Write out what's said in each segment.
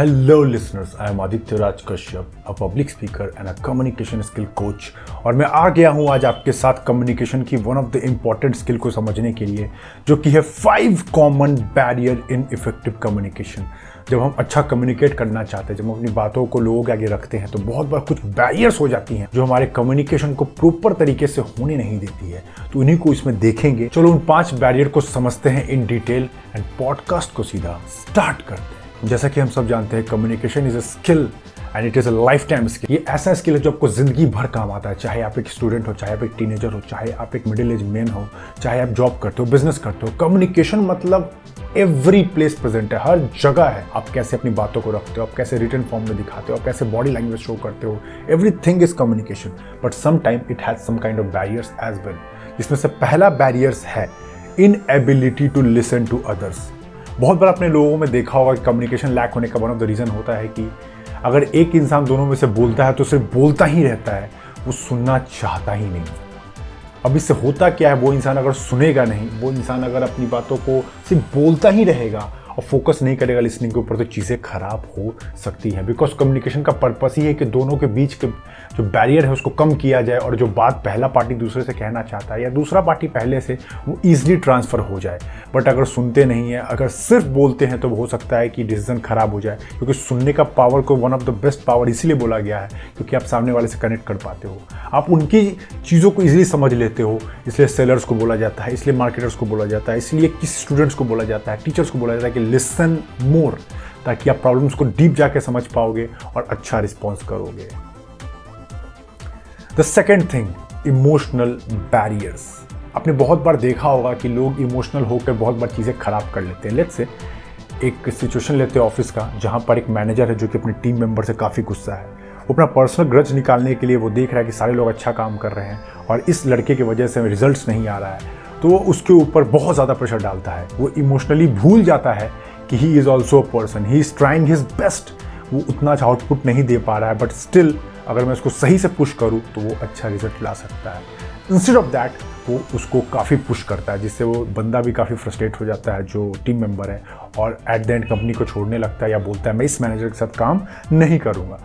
Hello listeners, I am Aditya Raj Kashyap a public speaker and a communication skill coach और मैं आ गया हूँ आज आपके साथ कम्युनिकेशन की one of the important skill को समझने के लिए जो कि है five common barrier in effective communication जब हम अच्छा कम्युनिकेट करना चाहते हैं जब हम अपनी बातों को लोगों के आगे रखते हैं तो बहुत बार कुछ बैरियर्स हो जाती हैं जो हमारे कम्युनिकेशन को प्रॉपर तरीके से होने नहीं देती है। तो उन्हीं को इसमें देखेंगे। चलो उन पाँच बैरियर को समझते हैं इन डिटेल एंड पॉडकास्ट को सीधा स्टार्ट करते हैं। जैसा कि हम सब जानते हैं communication is a skill and it is a life time skill ये ऐसा स्किल है जो आपको ज़िंदगी भर काम आता है, चाहे आप एक स्टूडेंट हो, चाहे आप एक टीनेजर हो, चाहे आप एक मिडिल एज मैन हो, चाहे आप जॉब करते हो बिज़नेस करते हो कम्युनिकेशन मतलब एवरी प्लेस प्रेजेंट है, हर जगह है। आप कैसे अपनी बातों को रखते हो, आप कैसे रिटर्न फॉर्म में दिखाते हो, आप कैसे बॉडी लैंग्वेज शो करते हो everything is communication but some time it has some kind of barriers as well जिसमें से पहला बैरियर्स है inability to listen to others बहुत बार अपने लोगों में देखा होगा कि कम्युनिकेशन लैक होने का वन ऑफ़ द रीज़न होता है कि अगर एक इंसान दोनों में से बोलता है तो सिर्फ़ बोलता ही रहता है, वो सुनना चाहता ही नहीं। अब इससे होता क्या है, वो इंसान अगर सुनेगा नहीं, वो इंसान अगर अपनी बातों को सिर्फ़ बोलता ही रहेगा और फोकस नहीं करेगा लिसनिंग के ऊपर तो चीज़ें खराब हो सकती हैं। बिकॉज़ कम्युनिकेशन का पर्पस ही है कि दोनों के बीच के जो बैरियर है उसको कम किया जाए और जो बात पहला पार्टी दूसरे से कहना चाहता है या दूसरा पार्टी पहले से, वो ईजिली ट्रांसफ़र हो जाए। बट अगर सुनते नहीं है, अगर सिर्फ़ बोलते हैं तो हो सकता है कि डिसीज़न खराब हो जाए। क्योंकि सुनने का पावर को one of the best power इसीलिए बोला गया है क्योंकि आप सामने वाले से कनेक्ट कर पाते हो। आप उनकी चीज़ों को ईजिली समझ लेते हो, इसलिए सेलर्स को बोला जाता है, इसलिए मार्केटर्स को बोला जाता है, इसलिए किस स्टूडेंट्स को बोला जाता है टीचर्स को बोला जाता है कि लिसन मोर ताकि आप प्रॉब्लम्स को डीप जाके समझ पाओगे और अच्छा रिस्पॉन्स करोगे। The second thing emotional barriers आपने बहुत बार देखा होगा कि लोग इमोशनल होकर बहुत बार चीज़ें खराब कर लेते हैं। लेट्स से एक सिचुएशन लेते हैं ऑफ़िस का, जहाँ पर एक मैनेजर है जो कि अपनी टीम मेंबर से काफ़ी गुस्सा है। वो अपना पर्सनल ग्रज निकालने के लिए वो देख रहा है कि सारे लोग अच्छा काम कर रहे हैं और इस लड़के की वजह से रिजल्ट्स नहीं आ रहा है। तो वो उसके ऊपर बहुत ज़्यादा प्रेशर डालता है। वो इमोशनली भूल जाता है कि he is also a person he is trying his best वो उतना अच्छा आउटपुट नहीं दे पा रहा है बट स्टिल अगर मैं उसको सही से पुश करूँ तो वो अच्छा रिज़ल्ट ला सकता है। इंस्टेड ऑफ़ दैट वो उसको काफ़ी पुश करता है, जिससे वो बंदा भी काफ़ी फ्रस्ट्रेट हो जाता है, जो टीम मेंबर है। और एट द एंड कंपनी को छोड़ने लगता है या बोलता है, मैं इस मैनेजर के साथ काम नहीं करूँगा।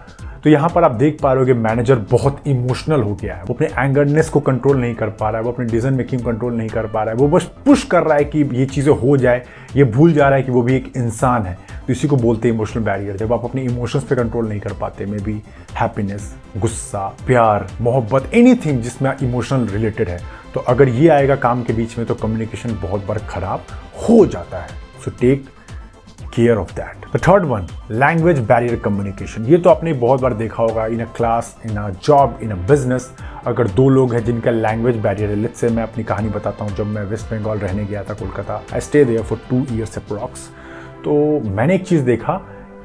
तो यहाँ पर आप देख पा रहे हो कि मैनेजर बहुत इमोशनल हो गया है। वो अपने एंगरनेस को कंट्रोल नहीं कर पा रहा है, वो अपने डिसीज़न मेकिंग कंट्रोल नहीं कर पा रहा है। वो बस पुश कर रहा है कि ये चीज़ें हो जाए, ये भूल जा रहा है कि वो भी एक इंसान है। तो इसी को बोलते हैं इमोशनल बैरियर जब आप अपने इमोशंस पे कंट्रोल नहीं कर पाते मे बी हैप्पीनेस गुस्सा, प्यार, मोहब्बत एनी जिसमें इमोशनल रिलेटेड है तो अगर ये आएगा काम के बीच में तो कम्युनिकेशन बहुत बार खराब हो जाता है। So take care of that the third one language barrier communication ये तो आपने बहुत बार देखा होगा in a class in a job in a business अगर दो लोग हैं जिनका लैंग्वेज बैरियर है लेट से मैं अपनी कहानी बताता हूँ, जब मैं वेस्ट बंगाल रहने गया था, Kolkata I stay there for two years approx तो मैंने एक चीज़ देखा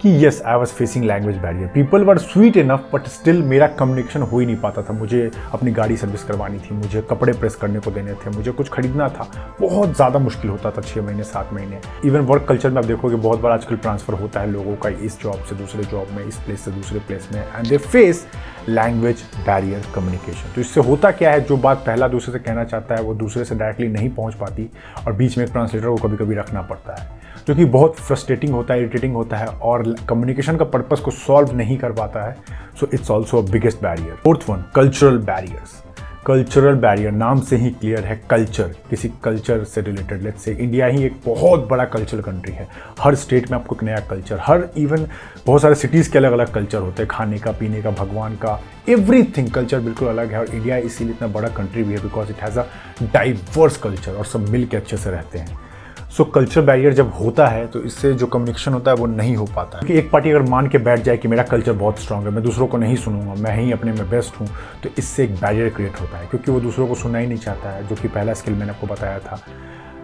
कि yes I was facing language barrier people were sweet enough but still मेरा कम्युनिकेशन हो ही नहीं पाता था। मुझे अपनी गाड़ी सर्विस करवानी थी, मुझे कपड़े प्रेस करने को देने थे, मुझे कुछ खरीदना था। बहुत ज़्यादा मुश्किल होता था छः महीने, सात महीने। इवन वर्क कल्चर में आप देखोगे, बहुत बार आजकल ट्रांसफ़र होता है लोगों का इस जॉब से दूसरे जॉब में, इस प्लेस से दूसरे प्लेस में and they face language barrier communication तो इससे होता क्या है? जो बात पहला दूसरे से कहना चाहता है, वो दूसरे से डायरेक्टली नहीं पहुँच पाती, और बीच में एक ट्रांसलेटर को कभी कभी रखना पड़ता है। जो कि बहुत फ्रस्ट्रेटिंग होता है इरिटेटिंग होता है और कम्युनिकेशन का पर्पस को सॉल्व नहीं कर पाता है। So it's also biggest barrier fourth one cultural barriers cultural barrier नाम से ही क्लियर है कल्चर किसी कल्चर से रिलेटेड लेट से इंडिया ही एक बहुत बड़ा कल्चरल कंट्री है। हर स्टेट में आपको एक नया कल्चर हर इवन बहुत सारे सिटीज़ के अलग अलग कल्चर होते हैं। खाने का, पीने का, भगवान का एवरीथिंग कल्चर बिल्कुल अलग है और इंडिया इसीलिए इतना बड़ा कंट्री भी है because it has a diverse culture और सब मिल के अच्छे से रहते हैं। सो कल्चर बैरियर जब होता है तो इससे जो कम्युनिकेशन होता है, वो नहीं हो पाता है। कि एक पार्टी अगर मान के बैठ जाए कि मेरा कल्चर बहुत स्ट्रांग है, मैं दूसरों को नहीं सुनूँगा, मैं ही अपने में बेस्ट हूँ तो इससे एक बैरियर क्रिएट होता है। क्योंकि वो दूसरों को सुनना ही नहीं चाहता है, जो कि पहला स्किल मैंने आपको बताया था।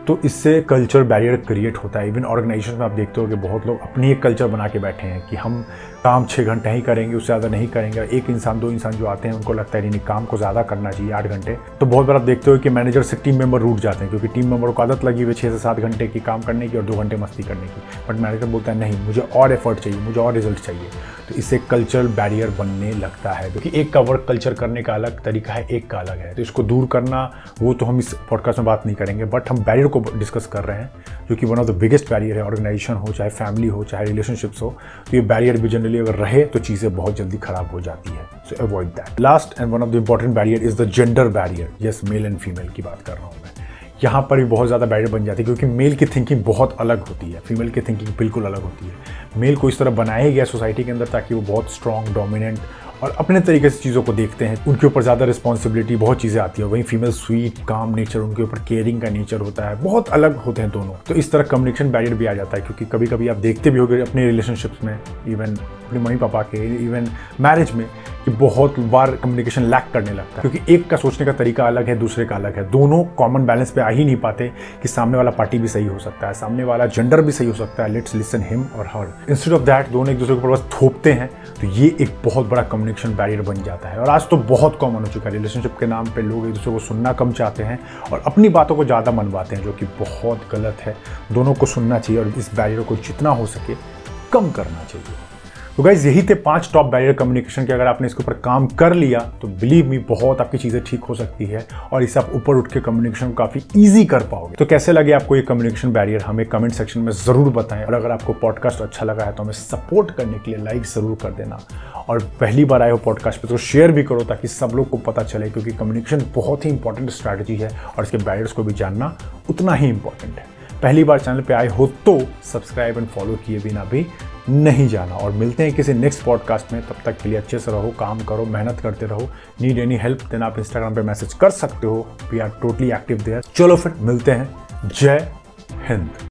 तो इससे कल्चर बैरियर क्रिएट होता है। इवन ऑर्गेनाइजेशन में आप देखते हो कि बहुत लोग अपनी एक कल्चर बना के बैठे हैं कि हम काम छः घंटे ही करेंगे, उससे ज़्यादा नहीं करेंगे। एक इंसान, दो इंसान जो आते हैं, उनको लगता है नहीं काम को ज़्यादा करना चाहिए आठ घंटे। तो बहुत बार आप देखते हो कि मैनेजर से टीम मेंबर रूट जाते हैं, क्योंकि टीम मेंबर को आदत लगी हुई छः से सात घंटे की काम करने की और दो घंटे मस्ती करने की। बट मैनेजर बोलता है, नहीं, मुझे और एफर्ट चाहिए, मुझे और रिज़ल्ट चाहिए। तो इससे कल्चरल बैरियर बनने लगता है, क्योंकि एक का वर्क कल्चर करने का अलग तरीका है, एक का अलग है। तो इसको दूर करना, वो तो हम इस पॉडकास्ट में बात नहीं करेंगे बट हम बैरियर को डिस्कस कर रहे हैं। जो कि one of the biggest barrier है ऑर्गेनाइजेशन हो, चाहे फैमिली हो, चाहे रिलेशनशिप्स हो तो ये बैरियर भी जनरली अगर रहे तो चीज़ें बहुत जल्दी खराब हो जाती है। So avoid that last and one of the important barrier is the gender barrier yes male and female की बात कर रहा हूँ मैं। यहाँ पर भी बहुत ज़्यादा बैरियर बन जाती है क्योंकि मेल की थिंकिंग बहुत अलग होती है। फीमेल की थिंकिंग बिल्कुल अलग होती है। मेल को इस तरह बनाया गया सोसाइटी के अंदर ताकि वो बहुत स्ट्रॉन्ग डोमिनेंट और अपने तरीके से चीज़ों को देखते हैं। उनके ऊपर ज़्यादा रिस्पॉन्सिबिलिटी बहुत चीज़ें आती है। वहीं फीमेल स्वीट काम नेचर उनके ऊपर केयरिंग का नेचर होता है। बहुत अलग होते हैं दोनों। तो इस तरह कम्युनिकेशन बैरियर भी आ जाता है क्योंकि कभी कभी आप देखते भी होगे अपने रिलेशनशिप्स में इवन अपने मम्मी पापा के इवन मैरिज में कि बहुत बार कम्युनिकेशन लैक करने लगता है। क्योंकि एक का सोचने का तरीका अलग है, दूसरे का अलग है। दोनों कॉमन बैलेंस पे आ ही नहीं पाते कि सामने वाला पार्टी भी सही हो सकता है, सामने वाला जेंडर भी सही हो सकता है। लेट्स लिसन हिम और हर इंस्टेड ऑफ़ दैट दोनों एक दूसरे के ऊपर बस थोपते हैं तो ये एक बहुत बड़ा कम्युनिकेशन बैरियर बन जाता है। और आज तो बहुत कॉमन हो चुका है। रिलेशनशिप के नाम पर लोग एक दूसरे को सुनना कम चाहते हैं और अपनी बातों को ज़्यादा मनवाते हैं, जो कि बहुत गलत है। दोनों को सुनना चाहिए और इस बैरियर को जितना हो सके कम करना चाहिए। तो गाइज़ यही थे पाँच टॉप बैरियर कम्युनिकेशन के, अगर आपने इसके ऊपर काम कर लिया तो बिलीव मी बहुत आपकी चीज़ें ठीक हो सकती है और इससे आप ऊपर उठ के कम्युनिकेशन को काफ़ी ईजी कर पाओगे। तो कैसे लगे आपको ये कम्युनिकेशन बैरियर हमें कमेंट सेक्शन में ज़रूर बताएँ और अगर आपको पॉडकास्ट अच्छा लगा है तो हमें सपोर्ट करने के लिए लाइक ज़रूर कर देना। और पहली बार आए हो पॉडकास्ट पे तो शेयर भी करो ताकि सब लोग को पता चले, क्योंकि कम्युनिकेशन बहुत ही इंपॉर्टेंट स्ट्रैटेजी है और इसके बैरियर्स को भी जानना उतना ही इंपॉर्टेंट है। पहली बार चैनल पे आए हो तो सब्सक्राइब एंड फॉलो किए बिना भी नहीं जाना। और मिलते हैं किसी नेक्स्ट पॉडकास्ट में। तब तक के लिए अच्छे से रहो, काम करो, मेहनत करते रहो। नीड एनी हेल्प देन आप इंस्टाग्राम पे मैसेज कर सकते हो। We are totally active there चलो फिर मिलते हैं। जय हिंद।